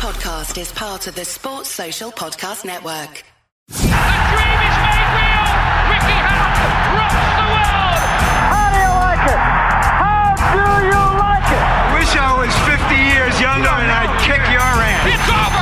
podcast is part of the Sports Social Podcast Network. A dream is made real. Ricky Hatton rocks the world. How do you like it? How do you like it? Wish I was 50 years younger and I'd kick your ass. It's over.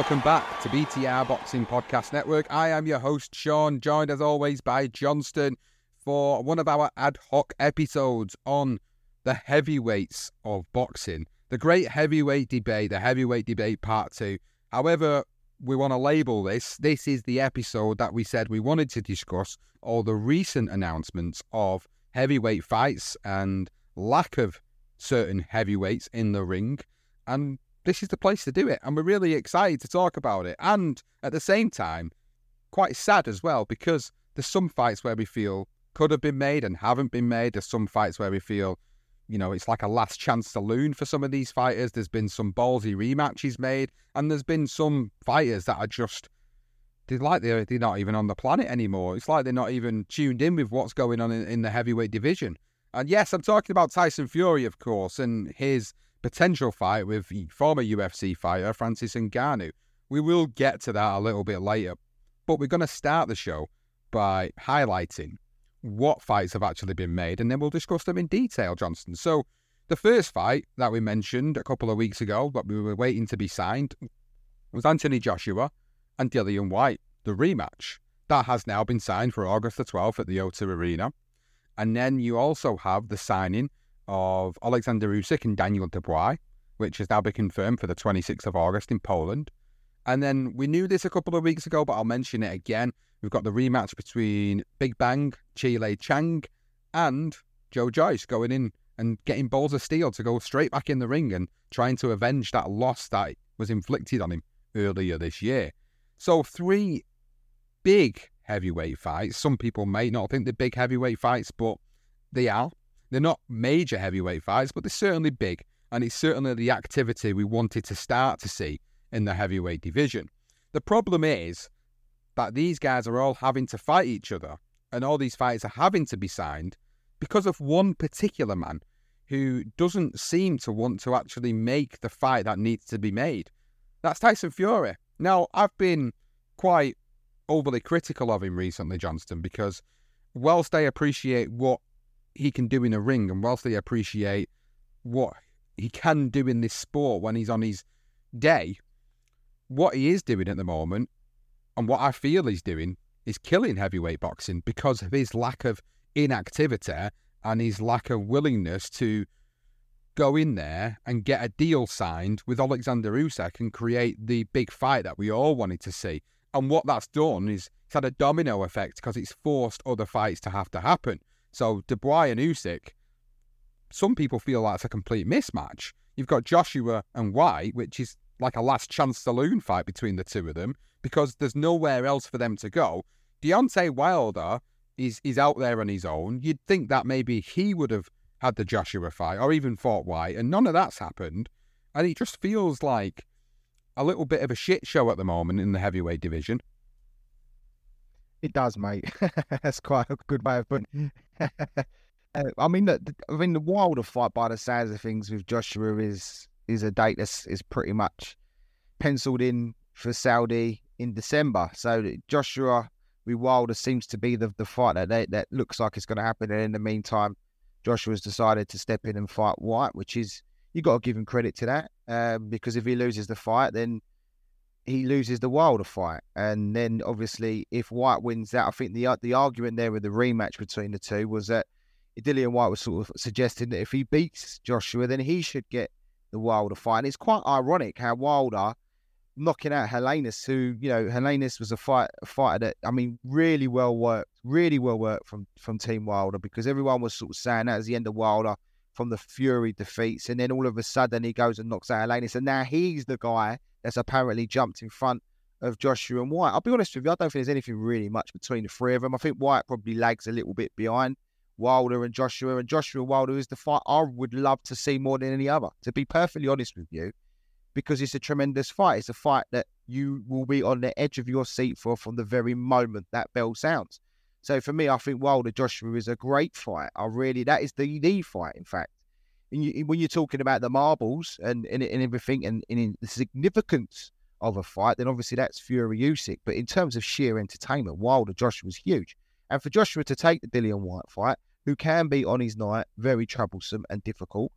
Welcome back to BTR Boxing Podcast Network. I am your host, Sean, joined as always by Johnston for one of our ad hoc episodes on the heavyweights of boxing. The great heavyweight debate, the heavyweight debate part two. However, we want to label this. This is the episode that we said we wanted to discuss all the recent announcements of heavyweight fights and lack of certain heavyweights in the ring. And this is the place to do it. And we're really excited to talk about it. And at the same time, quite sad as well, because there's some fights where we feel could have been made and haven't been made. There's some fights where we feel, you know, it's like a last chance saloon for some of these fighters. There's been some ballsy rematches made, and there's been some fighters that are just they're like they're, they're not even on the planet anymore. It's like they're not even tuned in with what's going on in, in the heavyweight division. And yes, I'm talking about Tyson Fury, of course, and his potential fight with former UFC fighter Francis Ngannou. We will get to that a little bit later, but we're going to start the show by highlighting what fights have actually been made, and then we'll discuss them in detail, Johnston. So, the first fight that we mentioned a couple of weeks ago, that we were waiting to be signed, was Anthony Joshua and Dillian Whyte, the rematch. That has now been signed for August the 12th at the O2 Arena. And then you also have the signing of Alexander Usyk and Daniel Dubois, which has now been confirmed for the 26th of August in Poland. And then we knew this a couple of weeks ago, but I'll mention it again. We've got the rematch between Big Bang, Zhilei Zhang, and Joe Joyce going in and getting balls of steel to go straight back in the ring and trying to avenge that loss that was inflicted on him earlier this year. So, three big heavyweight fights. Some people may not think they're big heavyweight fights, but they are. They're not major heavyweight fights, but they're certainly big. And it's certainly the activity we wanted to start to see in the heavyweight division. The problem is that these guys are all having to fight each other, and all these fights are having to be signed because of one particular man who doesn't seem to want to actually make the fight that needs to be made. That's Tyson Fury. Now, I've been quite overly critical of him recently, Johnston, because whilst I appreciate what he can do in a ring and whilst they appreciate what he can do in this sport when he's on his day, what he is doing at the moment and what I feel he's doing is killing heavyweight boxing because of his lack of inactivity and his lack of willingness to go in there and get a deal signed with Alexander Usyk and create the big fight that we all wanted to see. And what that's done is it's had a domino effect because it's forced other fights to have to happen. So Dubois and Usyk, some people feel that's a complete mismatch. You've got Joshua and Whyte, which is like a last chance saloon fight between the two of them because there's nowhere else for them to go. Deontay Wilder is is out there on his own. You'd think that maybe he would have had the Joshua fight or even fought Whyte, and none of that's happened. And it just feels like a little bit of a shit show at the moment in the heavyweight division. It does, mate. That's quite a good way of putting. it. Uh, I mean, the, the- I mean, the Wilder fight, by the sounds of things, with Joshua is is a date that's is pretty much penciled in for Saudi in December. So Joshua with Wilder seems to be the the fight that they, that looks like it's going to happen. And in the meantime, Joshua's decided to step in and fight Whyte, which is you got to give him credit to that um, because if he loses the fight, then he loses the Wilder fight, and then obviously if Whyte wins that, I think the uh, the argument there with the rematch between the two was that Dillian Whyte was sort of suggesting that if he beats Joshua, then he should get the Wilder fight. And it's quite ironic how Wilder knocking out Helenius, who you know Helenius was a fight a fighter that I mean really well worked, really well worked from from Team Wilder because everyone was sort of saying that was the end of Wilder from the Fury defeats, and then all of a sudden he goes and knocks out Helenius, and now he's the guy that's apparently jumped in front of Joshua and Whyte. I'll be honest with you, I don't think there's anything really much between the three of them. I think Whyte probably lags a little bit behind Wilder and Joshua, and Joshua Wilder is the fight I would love to see more than any other. To be perfectly honest with you, because it's a tremendous fight. It's a fight that you will be on the edge of your seat for from the very moment that bell sounds. So for me, I think Wilder Joshua is a great fight. I really that is the the fight, in fact. And you, when you're talking about the marbles and and, and everything and, and the significance of a fight, then obviously that's Fury Usyk. But in terms of sheer entertainment, Wilder Joshua was huge. And for Joshua to take the Dillian Whyte fight, who can be on his night very troublesome and difficult,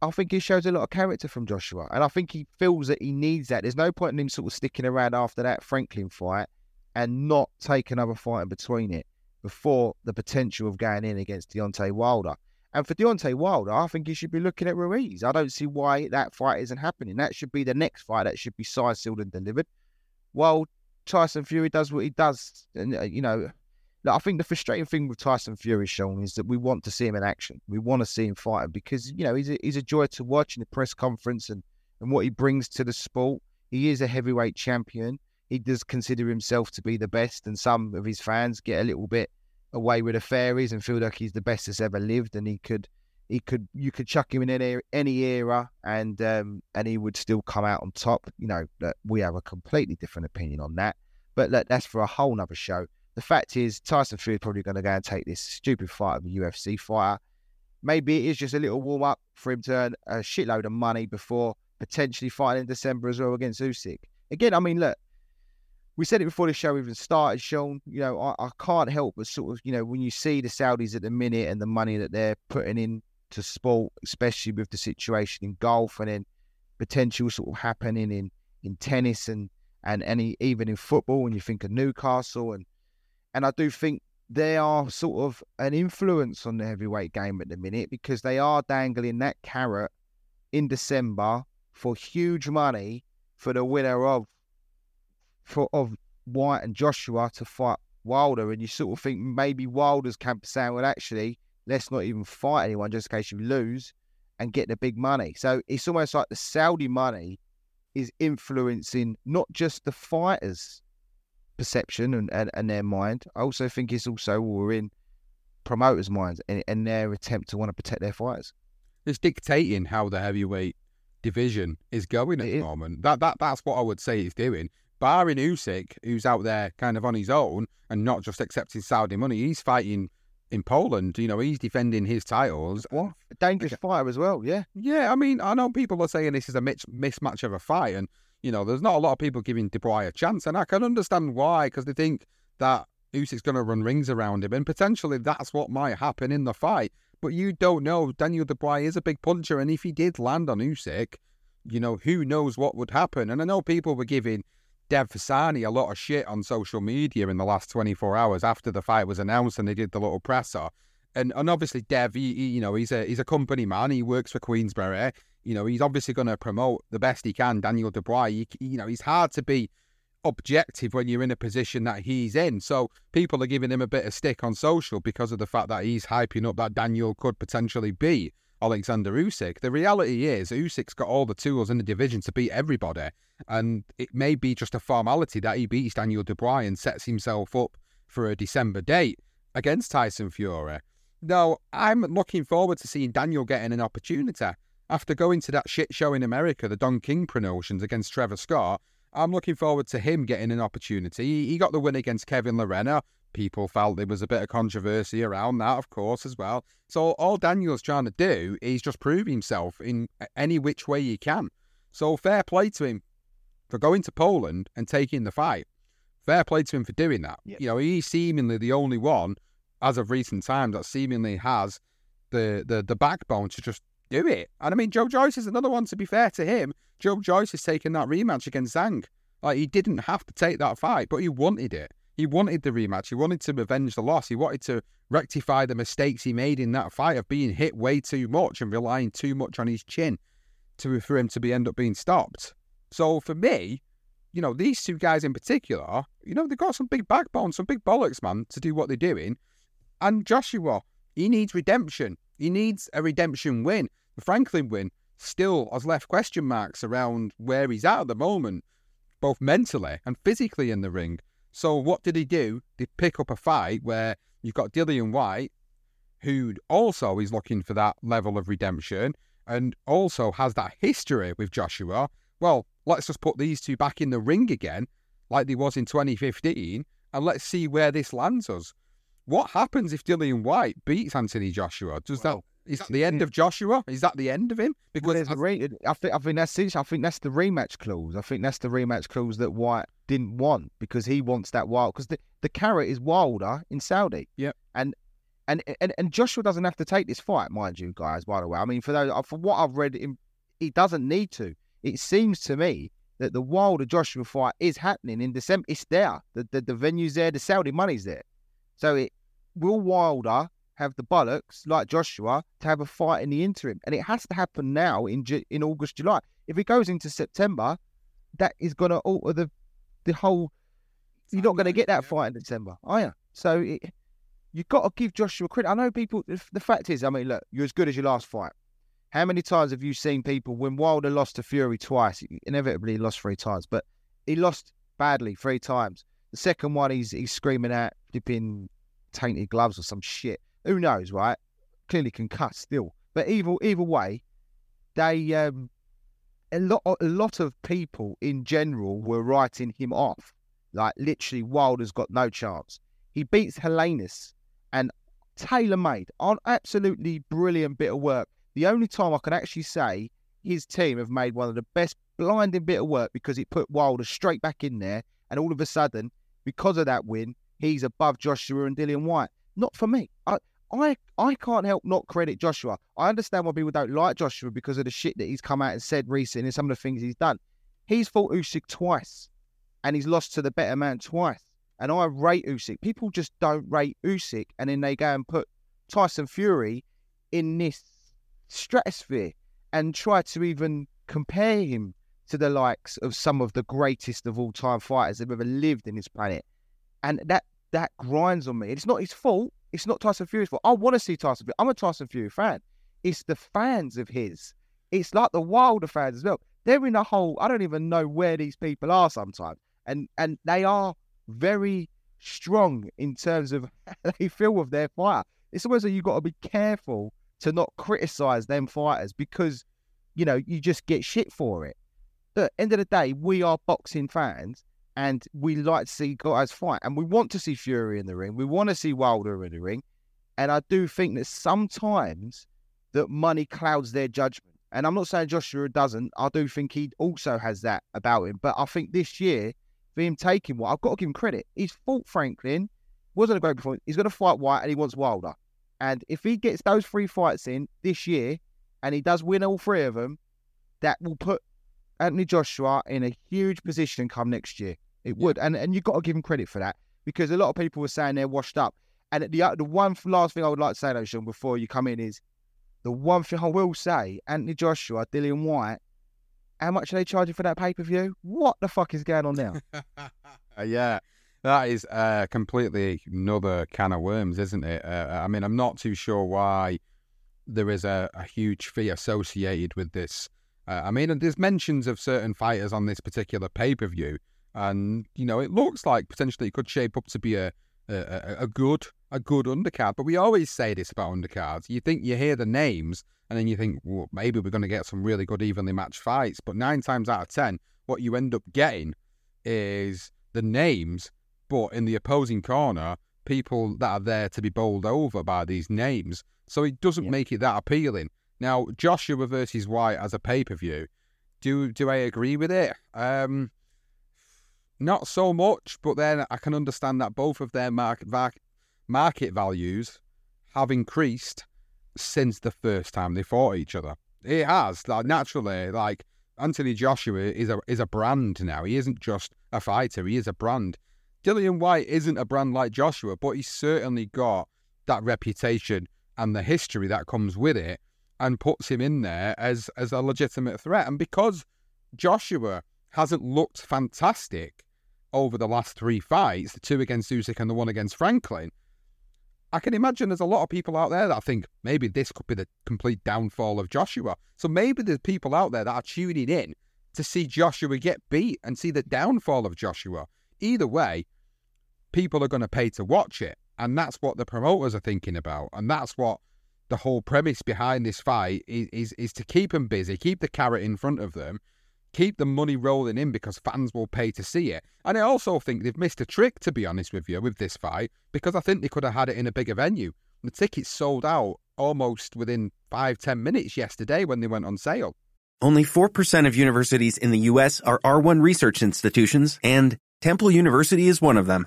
I think he shows a lot of character from Joshua. And I think he feels that he needs that. There's no point in him sort of sticking around after that Franklin fight and not take another fight in between it before the potential of going in against Deontay Wilder. And for Deontay Wilder, I think he should be looking at Ruiz. I don't see why that fight isn't happening. That should be the next fight. That should be size sealed and delivered. While Tyson Fury does what he does, and uh, you know, I think the frustrating thing with Tyson Fury, Sean, is that we want to see him in action. We want to see him fighting because you know he's a, he's a joy to watch in the press conference and and what he brings to the sport. He is a heavyweight champion. He does consider himself to be the best, and some of his fans get a little bit away with the fairies and feel like he's the best that's ever lived, and he could he could you could chuck him in any any era and um and he would still come out on top. You know that we have a completely different opinion on that, but look, that's for a whole nother show. The fact is, Tyson Fury is probably going to go and take this stupid fight of a UFC fighter. Maybe it is just a little warm up for him to earn a shitload of money before potentially fighting in December as well against Usyk. Again, I mean, look, we said it before the show even started, Sean. You know, I, I can't help but sort of, you know, when you see the Saudis at the minute and the money that they're putting in to sport, especially with the situation in golf and then potential sort of happening in in tennis and and any even in football when you think of Newcastle and and I do think they are sort of an influence on the heavyweight game at the minute because they are dangling that carrot in December for huge money for the winner of for of Whyte and Joshua to fight Wilder, and you sort of think maybe Wilder's camp saying, well, actually, let's not even fight anyone just in case you lose and get the big money. So it's almost like the Saudi money is influencing not just the fighters perception and, and, and their mind. I also think it's also we're in promoters' minds and, and their attempt to want to protect their fighters. It's dictating how the heavyweight division is going at it the is. moment. That that that's what I would say it's doing. Barring Usyk, who's out there kind of on his own and not just accepting Saudi money, he's fighting in Poland. You know, he's defending his titles. What a dangerous fighter as well. Yeah, yeah. I mean, I know people are saying this is a mismatch of a fight, and you know, there's not a lot of people giving Dubois a chance, and I can understand why because they think that Usyk's going to run rings around him, and potentially that's what might happen in the fight. But you don't know. Daniel Dubois is a big puncher, and if he did land on Usyk, you know, who knows what would happen? And I know people were giving Dev Sahni a lot of shit on social media in the last 24 hours after the fight was announced and they did the little presser. And and obviously Dev, he, he, you know, he's a he's a company man. He works for Queensberry. You know, he's obviously going to promote the best he can, Daniel Dubois. You, you know, he's hard to be objective when you're in a position that he's in. So people are giving him a bit of stick on social because of the fact that he's hyping up that Daniel could potentially be Alexander Usyk. The reality is Usyk's got all the tools in the division to beat everybody, and it may be just a formality that he beats Daniel Dubois and sets himself up for a December date against Tyson Fury. No, I'm looking forward to seeing Daniel getting an opportunity. After going to that shit show in America, the Don King promotions against Trevor Scott, I'm looking forward to him getting an opportunity. He got the win against Kevin Lerena. People felt there was a bit of controversy around that, of course, as well. So all Daniel's trying to do is just prove himself in any which way he can. So fair play to him for going to Poland and taking the fight. Fair play to him for doing that. Yep. You know, he's seemingly the only one, as of recent times, that seemingly has the, the, the backbone to just do it. And I mean, Joe Joyce is another one, to be fair to him. Joe Joyce has taken that rematch against Zhang. Like, he didn't have to take that fight, but he wanted it. He wanted the rematch. He wanted to avenge the loss. He wanted to rectify the mistakes he made in that fight of being hit way too much and relying too much on his chin to for him to be end up being stopped. So for me, you know, these two guys in particular, you know, they've got some big backbone, some big bollocks, man, to do what they're doing. And Joshua, he needs redemption. He needs a redemption win. The Franklin win still has left question marks around where he's at at the moment, both mentally and physically in the ring. So what did he do? They pick up a fight where you've got Dillian Whyte, who also is looking for that level of redemption and also has that history with Joshua, well, let's just put these two back in the ring again, like they was in 2015, and let's see where this lands us. What happens if Dillian Whyte beats Anthony Joshua? Does Well, that is that the end of Joshua? Is that the end of him? Because there's a re- I think I think that's it. I think that's the rematch clause. I think that's the rematch clause that Whyte didn't want because he wants that wild because the, the carrot is Wilder in Saudi. Yeah, And and and and Joshua doesn't have to take this fight, mind you, guys. By the way, I mean for those uh, for what I've read, in, he doesn't need to. It seems to me that the Wilder Joshua fight is happening in December. It's there. The the, the venue's there. The Saudi money's there. So it will Wilder have the bollocks like Joshua to have a fight in the interim, and it has to happen now in Ju- in August, July. If it goes into September, that is going to alter the the whole. You're not going to get that fight in December, are you? So it, you've got to give Joshua credit. I know people. The the fact is, I mean, look, you're as good as your last fight. How many times have you seen people when Wilder lost to Fury twice? Inevitably, he lost three times, but he lost badly three times. The second one, he's he's screaming at flipping tainted gloves or some shit. Who knows, right? Clearly concussed still. But either either way, they um a lot a lot of people in general were writing him off. Like literally, Wilder's got no chance. He beats Helenius and tailor made on absolutely brilliant bit of work. The only time I can actually say his team have made one of the best blinding bit of work because it put Wilder straight back in there, and all of a sudden, because of that win, he's above Joshua and Dillian Whyte. Not for me. I I I can't help not credit Joshua. I understand why people don't like Joshua because of the shit that he's come out and said recently and some of the things he's done. He's fought Usyk twice, and he's lost to the better man twice. And I rate Usyk. People just don't rate Usyk, and then they go and put Tyson Fury in this stratosphere and try to even compare him to the likes of some of the greatest of all time fighters that have ever lived in this planet. And that that grinds on me. It's not his fault. It's not Tyson Fury's fault. I want to see Tyson Fury. I'm a Tyson Fury fan. It's the fans of his. It's like the Wilder fans as well. They're in a hole. I don't even know where these people are sometimes. And and they are very strong in terms of how they feel with their fighter. It's almost like you've got to be careful to not criticize them fighters because, you know, you just get shit for it. But end of the day, we are boxing fans and we like to see guys fight and we want to see Fury in the ring. We want to see Wilder in the ring. And I do think that sometimes that money clouds their judgment. And I'm not saying Joshua doesn't. I do think he also has that about him. But I think this year, for him taking what I've got to give him credit. He's fought Franklin, wasn't a great performance. He's going to fight Whyte and he wants Wilder. And if he gets those three fights in this year and he does win all three of them, that will put Anthony Joshua in a huge position come next year. It would, and and you've got to give him credit for that because a lot of people were saying they're washed up. And the uh, the one last thing I would like to say, though, Sean, before you come in is the one thing I will say: Anthony Joshua, Dillian Whyte. How much are they charging for that pay per view? What the fuck is going on now? Uh, yeah, that is uh, completely another can of worms, isn't it? Uh, I mean, I'm not too sure why there is a, a huge fee associated with this. Uh, I mean, there's mentions of certain fighters on this particular pay per view, and you know, it looks like potentially it could shape up to be a a, a- good a good undercard. But we always say this about undercards. You think you hear the names, and then you think, well, maybe we're going to get some really good evenly matched fights. But nine times out of ten, what you end up getting is the names, but in the opposing corner, people that are there to be bowled over by these names. So it doesn't Yeah. make it that appealing. Now, Joshua versus Whyte as a pay per view, do do I agree with it? Um, not so much, but then I can understand that both of their market market values have increased since the first time they fought each other. It has, like naturally, like Anthony Joshua is a is a brand now. He isn't just a fighter; he is a brand. Dillian Whyte isn't a brand like Joshua, but he's certainly got that reputation and the history that comes with it, and puts him in there as as a legitimate threat. And because Joshua hasn't looked fantastic over the last three fights, the two against Usyk and the one against Franklin, I can imagine there's a lot of people out there that think maybe this could be the complete downfall of Joshua. So maybe there's people out there that are tuning in to see Joshua get beat and see the downfall of Joshua. Either way, people are going to pay to watch it. And that's what the promoters are thinking about. And that's what the whole premise behind this fight is, is, is to keep them busy, keep the carrot in front of them, keep the money rolling in because fans will pay to see it. And I also think they've missed a trick, to be honest with you, with this fight, because I think they could have had it in a bigger venue. The tickets sold out almost within five, ten minutes yesterday when they went on sale. Only 4% of universities in the U.S. are R1 research institutions, and Temple University is one of them.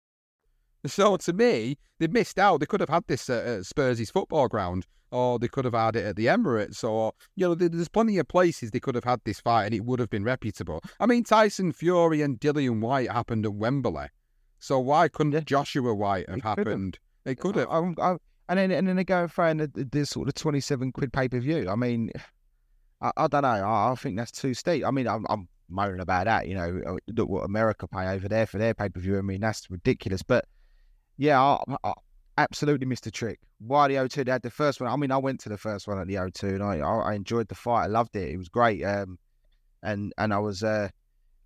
So to me, they missed out. They could have had this at, at Spurs' football ground, or they could have had it at the Emirates, or you know, there's plenty of places they could have had this fight, and it would have been reputable. I mean, Tyson Fury and Dillian Whyte happened at Wembley, so why couldn't Yeah. Joshua Whyte have It happened? It could have. I, I, and then and then they go and throw in the, the, the sort of twenty seven quid pay per view. I mean, I, I don't know. I, I think that's too steep. I mean, I'm, I'm moaning about that. You know, uh, look what America pay over there for their pay per view. I mean, that's ridiculous. But yeah, I, I absolutely missed the trick. Why the O2? They had the first one. I mean, I went to the first one at the O2 and I, I, enjoyed the fight. I loved it. It was great. Um, and and I was uh,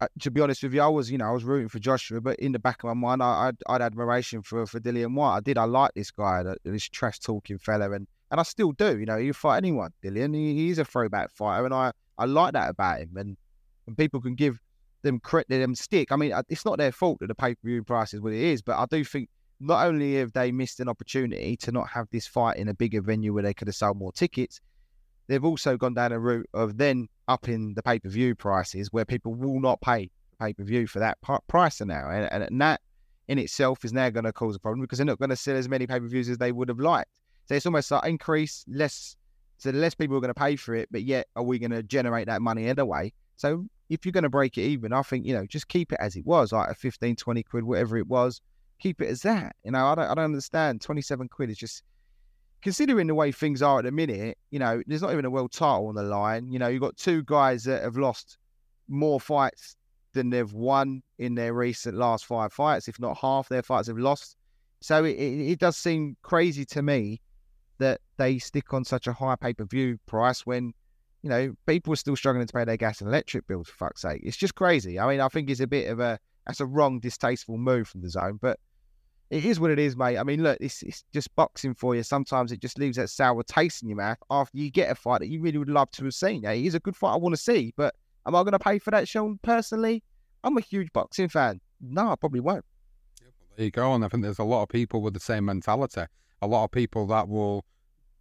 uh, to be honest with you, I was, you know, I was rooting for Joshua, but in the back of my mind, I, I'd, I'd admiration for for Dillian Whyte. I did. I like this guy, this trash talking fella, and and I still do. You know, you fight anyone, Dillian. He, he's a throwback fighter, and I I like that about him. And and people can give them credit, them stick. I mean, uh, it's not their fault that the pay per view price is what it is, but I do think not only have they missed an opportunity to not have this fight in a bigger venue where they could have sold more tickets, they've also gone down a route of then upping the pay per view prices where people will not pay pay per view for that price now, and, and that in itself is now going to cause a problem because they're not going to sell as many pay per views as they would have liked. So it's almost like increase less, so less people are going to pay for it, but yet are we going to generate that money anyway? So if you're going to break it even, I think you know just keep it as it was, like a 15, 20 quid, whatever it was, keep it as that. You know, I don't, I don't understand. Twenty seven quid is just considering the way things are at the minute, you know, there's not even a world title on the line. You know, you've got two guys that have lost more fights than they've won in their recent last five fights, if not half their fights have lost. So it, it, it does seem crazy to me that they stick on such a high pay per view price when, you know, people are still struggling to pay their gas and electric bills, for fuck's sake. It's just crazy. I mean, I think it's a bit of a, that's a wrong, distasteful move from DAZN, but it is what it is, mate. I mean, look, it's, it's just boxing for you. Sometimes it just leaves that sour taste in your mouth after you get a fight that you really would love to have seen. Yeah, he's a good fight I want to see, but am I going to pay for that, Sean? Personally, I'm a huge boxing fan. No, I probably won't. There you go. And I think there's a lot of people with the same mentality. A lot of people that will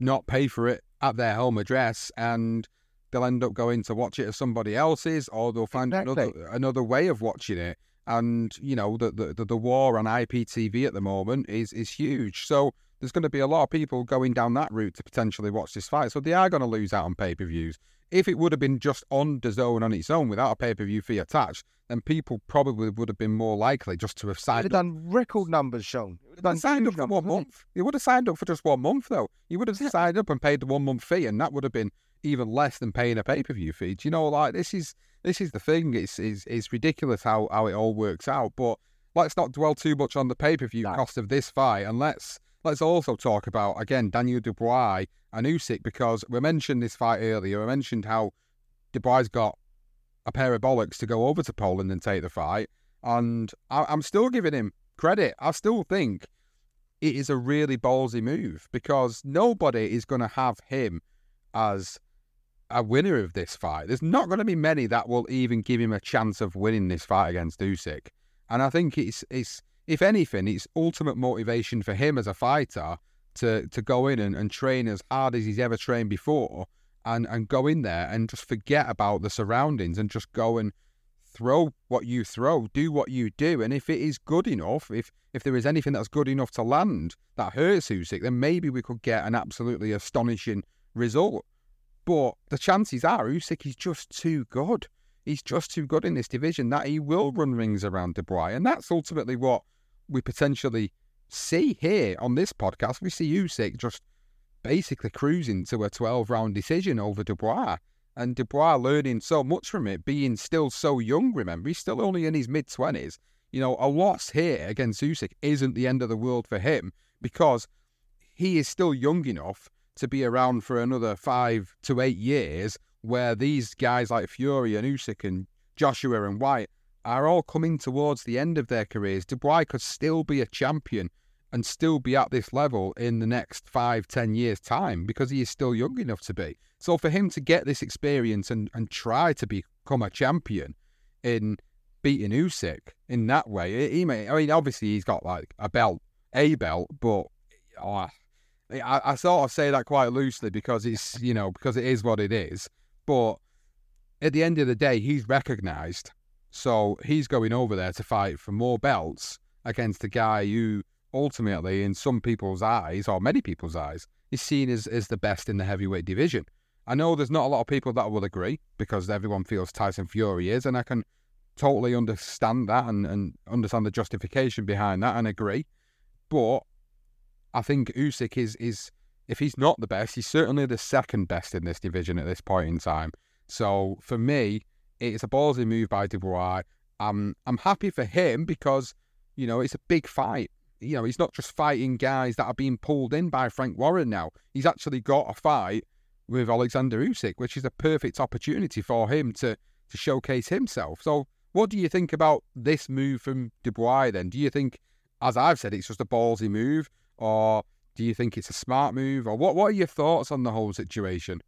not pay for it at their home address and they'll end up going to watch it at somebody else's or they'll find Exactly. another another way of watching it. And, you know, the, the, the, the war on IPTV at the moment is, is huge. So there's going to be a lot of people going down that route to potentially watch this fight. So they are going to lose out on pay per views. If it would have been just on DAZN on its own without a pay per view fee attached, then people probably would have been more likely just to have signed have done record numbers, Sean. They'd have done done signed up for numbers, one month. You would have signed up for just one month, though. You would have signed up and paid the one month fee, and that would have been even less than paying a pay per view fee. Do you know, like this is this is the thing. It's it's, it's ridiculous how, how it all works out. But let's not dwell too much on the pay per view No. cost of this fight, and let's let's also talk about again Daniel Dubois and Usyk because we mentioned this fight earlier. We mentioned how Dubois got a pair of bollocks to go over to Poland and take the fight, and I, I'm still giving him credit. I still think it is a really ballsy move because nobody is going to have him as a winner of this fight. There's not going to be many that will even give him a chance of winning this fight against Usyk. And I think it's it's if anything, it's ultimate motivation for him as a fighter to to go in and, and train as hard as he's ever trained before and, and go in there and just forget about the surroundings and just go and throw what you throw, do what you do. And if it is good enough, if if there is anything that's good enough to land that hurts Usyk, then maybe we could get an absolutely astonishing result. But the chances are Usyk is just too good. He's just too good in this division that he will run rings around Dubois. And that's ultimately what we potentially see here on this podcast. We see Usyk just basically cruising to a 12 round decision over Dubois. And Dubois learning so much from it, being still so young, remember, he's still only in his mid 20s. You know, a loss here against Usyk isn't the end of the world for him because he is still young enough to be around for another five to eight years, where these guys like Fury and Usyk and Joshua and Whyte are all coming towards the end of their careers. Dubois could still be a champion and still be at this level in the next five, ten years' time because he is still young enough to be. So for him to get this experience and, and try to become a champion in beating Usyk in that way, he may. I mean, obviously he's got like a belt, a belt, but oh, I, I sort of say that quite loosely because it's you know because it is what it is. But at the end of the day, he's recognised, so he's going over there to fight for more belts against a guy who ultimately, in some people's eyes or many people's eyes, is seen as, as the best in the heavyweight division. I know there's not a lot of people that will agree because everyone feels Tyson Fury is, and I can totally understand that and, and understand the justification behind that and agree. But I think Usyk is is if he's not the best, he's certainly the second best in this division at this point in time. So for me, it's a ballsy move by Dubois. I'm I'm happy for him because you know it's a big fight. You know he's not just fighting guys that are being pulled in by Frank Warren now. He's actually got a fight with Alexander Usyk, which is a perfect opportunity for him to to showcase himself. So what do you think about this move from Dubois then? Do you think, as I've said, it's just a ballsy move, or do you think it's a smart move, or what? What are your thoughts on the whole situation?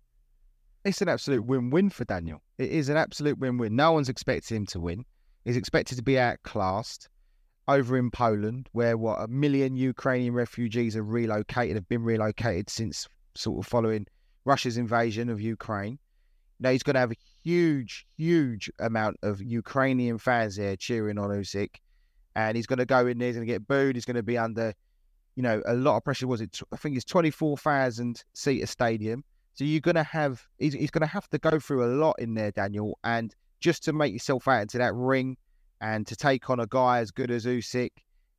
It's an absolute win-win for Daniel. It is an absolute win-win. No one's expecting him to win. He's expected to be outclassed over in Poland, where what a million Ukrainian refugees are relocated, have been relocated since sort of following Russia's invasion of Ukraine. Now he's going to have a huge, huge amount of Ukrainian fans there cheering on Usyk, and he's going to go in there. He's going to get booed. He's going to be under, you know, a lot of pressure. Was it? I think it's twenty four thousand seater stadium. So you're to have. He's, he's to have to go through a lot in there, Daniel, and just to make yourself out into that ring, and to take on a guy as good as Usyk,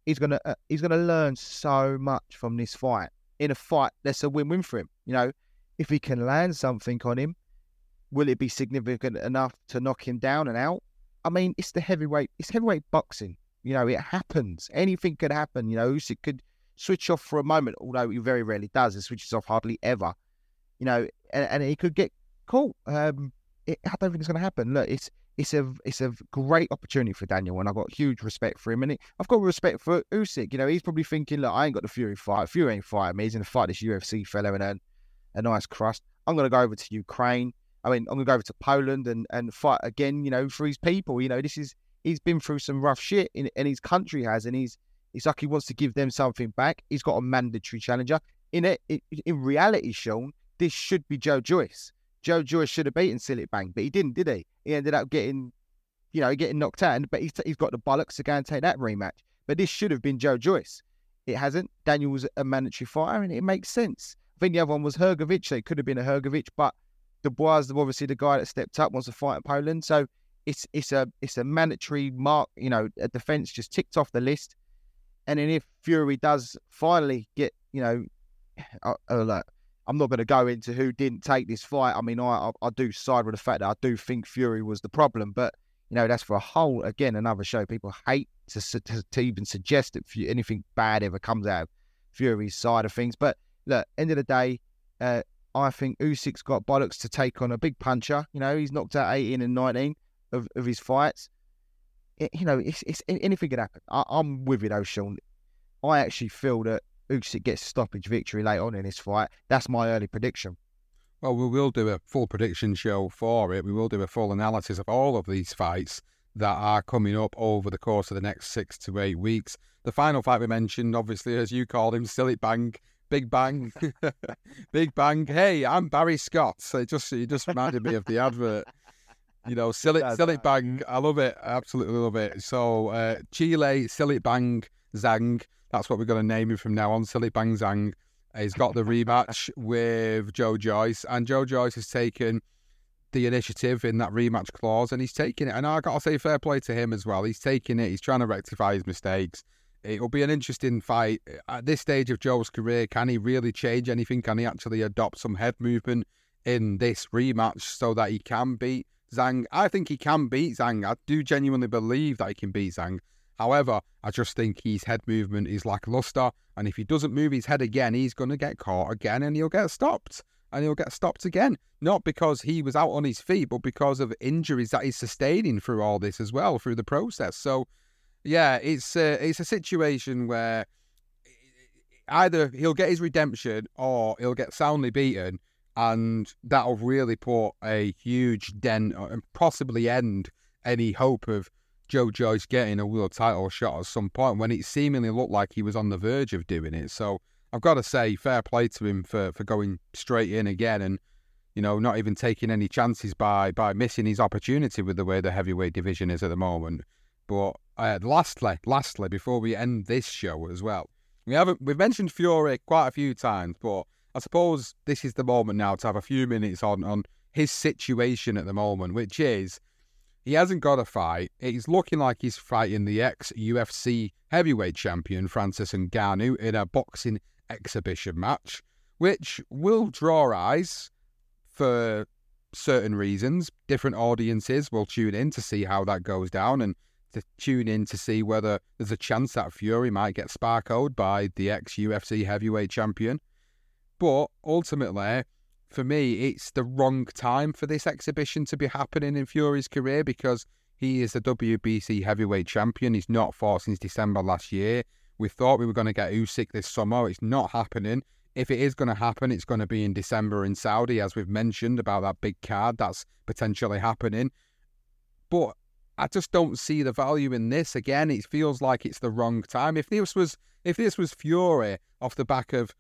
he's to uh, he's to learn so much from this fight. In a fight that's a win win for him. You know, if he can land something on him Will it be significant enough to knock him down and out? I mean, it's the heavyweight. It's heavyweight boxing. You know, it happens. Anything could happen. You know, Usyk could switch off for a moment, although he very rarely does. He switches off hardly ever. You know, and, and he could get caught. Um, it, I don't think it's going to happen. Look, it's it's a it's a great opportunity for Daniel, and I've got huge respect for him. And I've got respect for Usyk. You know, he's probably thinking, look, I ain't got the Fury fight. Fury ain't fighting me. He's going to fight this UFC fella and earn a nice crust. I'm going to go over to Ukraine. I mean, I'm going to go over to Poland and, and fight again, you know, for his people. You know, this is, he's been through some rough shit in, and his country has, and he's, it's like he wants to give them something back. He's got a mandatory challenger. In it, in reality, Sean, this should be Joe Joyce. Joe Joyce should have beaten Cillit Bang, but he didn't, did he? He ended up getting, you know, getting knocked out. But he's, he's got the bollocks to go and take that rematch. But this should have been Joe Joyce. It hasn't. Daniel was a mandatory fighter, and it makes sense. I think the other one was Hrgovic. So it could have been a Hrgovic, but Dubois is obviously the guy that stepped up, wants to fight in Poland. So it's it's a it's a mandatory mark. You know, a defence just ticked off the list. And then if Fury does finally get, you know, uh, uh, I'm not going to go into who didn't take this fight. I mean, I, I, I do side with the fact that I do think Fury was the problem, but you know that's for a whole again another show. People hate to to, to even suggest that anything bad ever comes out of Fury's side of things. But look, end of the day, uh, I think Usyk's got bollocks to take on a big puncher. You know, he's knocked out 18 and 19 of, of his fights. You know, it's, it's anything could happen. I, am with you though, Sean. I actually feel that Usyk gets stoppage victory late on in this fight. That's my early prediction. Well, we will do a full prediction show for it. We will do a full analysis of all of these fights that are coming up over the course of the next six to eight weeks. The final fight we mentioned, obviously, as you called him, Cillit Bang Big Bang, Big Bang. Hey, I'm Barry Scott. So it just it just reminded me of the advert. You know, silly bang. I love it. I absolutely love it. So uh, Zhilei Cillit Bang Zhang. That's what we're going to name him from now on. Cillit Bang Zhang. He's got the rematch with Joe Joyce, and Joe Joyce has taken the initiative in that rematch clause, and he's taking it. And I got to say, fair play to him as well. He's taking it. He's trying to rectify his mistakes it'll be an interesting fight. At this stage of Joe's career, can he really change anything? Can he actually adopt some head movement in this rematch so that he can beat Zhang? I think he can beat Zhang. I do genuinely believe that he can beat Zhang. However, I just think his head movement is lackluster, and if he doesn't move his head again, he's going to get caught again, and he'll get stopped, and he'll get stopped again. Not because he was out on his feet, but because of injuries that he's sustaining through all this as well, through the process. So, yeah, it's a, it's a situation where either he'll get his redemption or he'll get soundly beaten, and that'll really put a huge dent and possibly end any hope of Joe Joyce getting a world title shot at some point when it seemingly looked like he was on the verge of doing it. So I've got to say, fair play to him for, for going straight in again and you know not even taking any chances by by missing his opportunity with the way the heavyweight division is at the moment. But uh, lastly, lastly, before we end this show as well, we haven't we've mentioned Fury quite a few times, but I suppose this is the moment now to have a few minutes on on his situation at the moment, which is he hasn't got a fight. He's looking like he's fighting the ex UFC heavyweight champion Francis Ngannou in a boxing exhibition match, which will draw eyes for certain reasons. Different audiences will tune in to see how that goes down and to tune in to see whether there's a chance that Fury might get sparkled by the ex UFC heavyweight champion. But ultimately, for me, it's the wrong time for this exhibition to be happening in Fury's career because he is the WBC heavyweight champion. He's not fought since December last year. We thought we were going to get Usyk this summer. It's not happening. If it is going to happen, it's going to be in December in Saudi, as we've mentioned about that big card that's potentially happening. But I just don't see the value in this. Again, it feels like it's the wrong time. If this was if this was Fury off the back of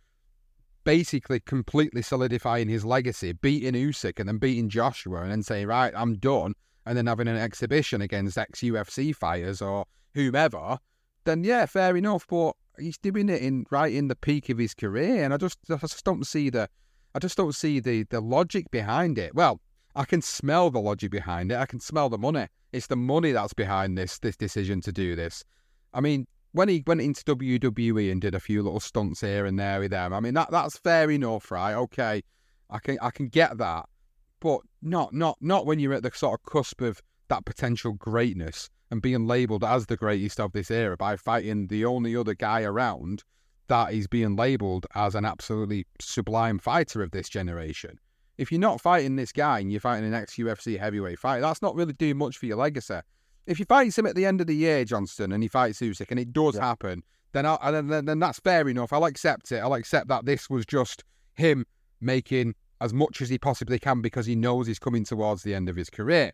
basically completely solidifying his legacy, beating Usyk and then beating Joshua and then saying, right, I'm done, and then having an exhibition against ex UFC fighters or whomever, then yeah, fair enough. But he's doing it in right in the peak of his career, and I just I just don't see the I just don't see the the logic behind it. Well, I can smell the logic behind it. I can smell the money. It's the money that's behind this this decision to do this. I mean, when he went into WWE and did a few little stunts here and there with them, I mean that that's fair enough, right? Okay, I can I can get that, but not not not when you're at the sort of cusp of that potential greatness and being labelled as the greatest of this era by fighting the only other guy around that is being labelled as an absolutely sublime fighter of this generation. If you're not fighting this guy and you're fighting an ex UFC heavyweight fight, that's not really doing much for your legacy if he fights him at the end of the year, Johnston, and he fights Usyk, and it does yeah. happen, then, I, then then that's fair enough. I'll accept it. I'll accept that this was just him making as much as he possibly can because he knows he's coming towards the end of his career.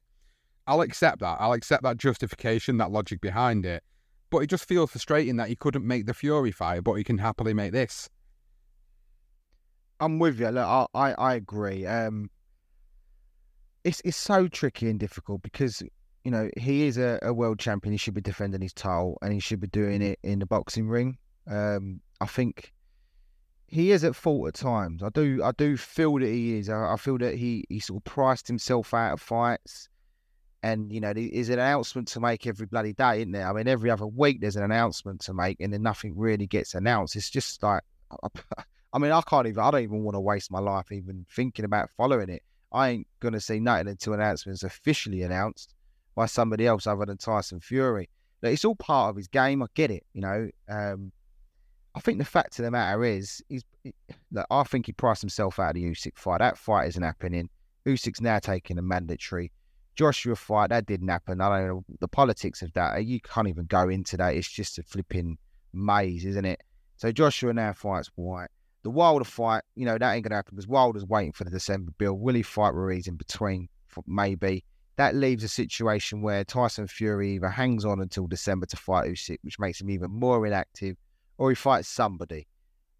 I'll accept that. I'll accept that justification, that logic behind it. But it just feels frustrating that he couldn't make the Fury fight, but he can happily make this. I'm with you. Look, I, I, I agree. Um, it's it's so tricky and difficult because you know, he is a, a, world champion. He should be defending his title and he should be doing it in the boxing ring. Um, I think he is at fault at times. I do I do feel that he is. I, I, feel that he, he sort of priced himself out of fights. And, you know, there's an announcement to make every bloody day, isn't there? I mean, every other week there's an announcement to make and then nothing really gets announced. It's just like, I mean, I can't even, I don't even want to waste my life even thinking about following it. I ain't going to see nothing until announcements officially announced by somebody else other than Tyson Fury. Like, it's all part of his game. I get it, you know. Um, I think the fact of the matter is, he's, look, I think he priced himself out of the Usyk fight. That fight isn't happening. Usyk's now taking a mandatory. Joshua fight, that didn't happen. I don't know the politics of that. You can't even go into that. It's just a flipping maze, isn't it? So Joshua now fights Whyte. The Wilder fight, you know, that ain't going to happen because Wilder's waiting for the December bill. Will he fight Ruiz in between? Maybe that leaves a situation where Tyson Fury either hangs on until December to fight Usyk, which makes him even more inactive, or he fights somebody.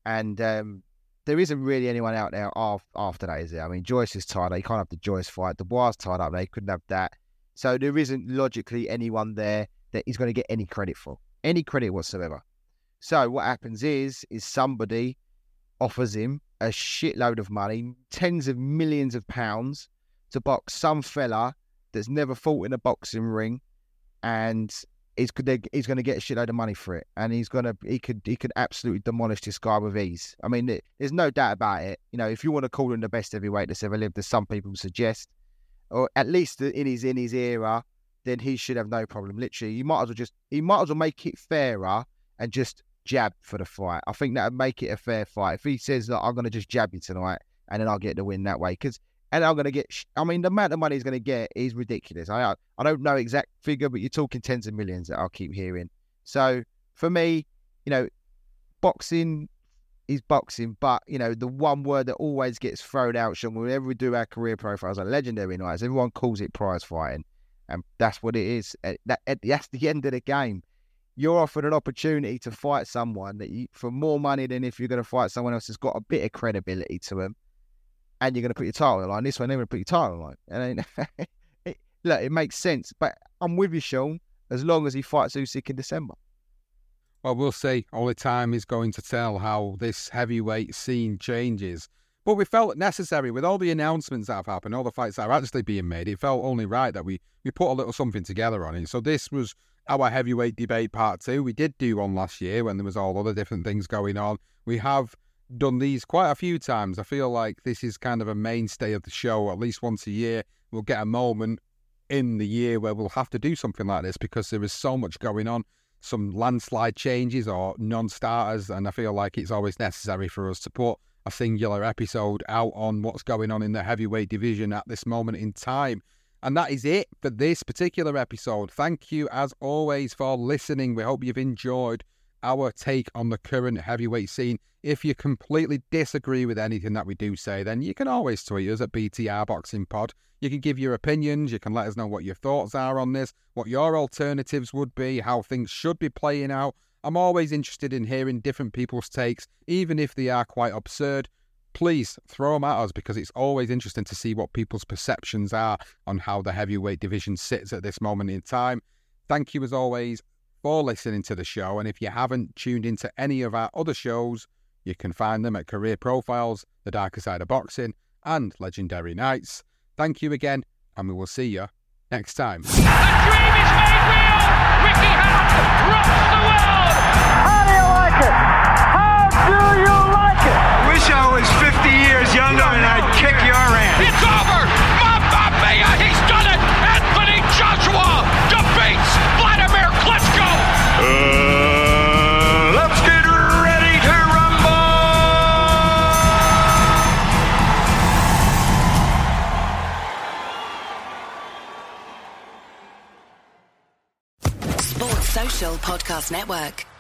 And um, there isn't really anyone out there after that, is there? I mean, Joyce is tied up. You can't have the Joyce fight. The Dubois tied up. They couldn't have that. So there isn't logically anyone there that he's going to get any credit for, any credit whatsoever. So what happens is, is somebody offers him a shitload of money, tens of millions of pounds, to box some fella that's never fought in a boxing ring, and he's he's going to get a shitload of money for it, and he's going to he could he could absolutely demolish this guy with ease. I mean, there's no doubt about it. You know, if you want to call him the best heavyweight that's ever lived, as some people suggest, or at least in his in his era, then he should have no problem. Literally, you might as well just he might as well make it fairer and just jab for the fight. I think that would make it a fair fight. If he says that I'm going to just jab you tonight and then I'll get the win that way, because and I'm going to get. I mean, the amount of money he's going to get is ridiculous. I I don't know exact figure, but you're talking tens of millions that I'll keep hearing. So for me, you know, boxing is boxing, but you know, the one word that always gets thrown out, Sean, whenever we do our career profiles on legendary nights, everyone calls it prize fighting. And that's what it is. That, that's the end of the game you're offered an opportunity to fight someone that you for more money than if you're going to fight someone else that's got a bit of credibility to them, and you're going to put your title line. This one, to put your title line. And it, look, it makes sense. But I'm with you, Sean. As long as he fights Usyk in December. Well, we'll see. Only time is going to tell how this heavyweight scene changes. But we felt it necessary with all the announcements that have happened, all the fights that are actually being made. It felt only right that we we put a little something together on it. So this was our heavyweight debate part two. We did do one last year when there was all other different things going on. We have done these quite a few times. I feel like this is kind of a mainstay of the show. At least once a year, we'll get a moment in the year where we'll have to do something like this because there is so much going on, some landslide changes or non-starters, and I feel like it's always necessary for us to put a singular episode out on what's going on in the heavyweight division at this moment in time. And that is it for this particular episode. Thank you, as always, for listening. We hope you've enjoyed our take on the current heavyweight scene. If you completely disagree with anything that we do say, then you can always tweet us at BTR Boxing Pod. You can give your opinions, you can let us know what your thoughts are on this, what your alternatives would be, how things should be playing out. I'm always interested in hearing different people's takes, even if they are quite absurd please throw them at us because it's always interesting to see what people's perceptions are on how the heavyweight division sits at this moment in time. Thank you, as always, for listening to the show. And if you haven't tuned into any of our other shows, you can find them at Career Profiles, The Darker Side of Boxing, and Legendary Nights. Thank you again, and we will see you next time. The dream is made real! Ricky Hatton rocks the world! How do you like it? How do you like it? Wish I was 50 years younger and I'd kick your ass. It's over! Podcast Network.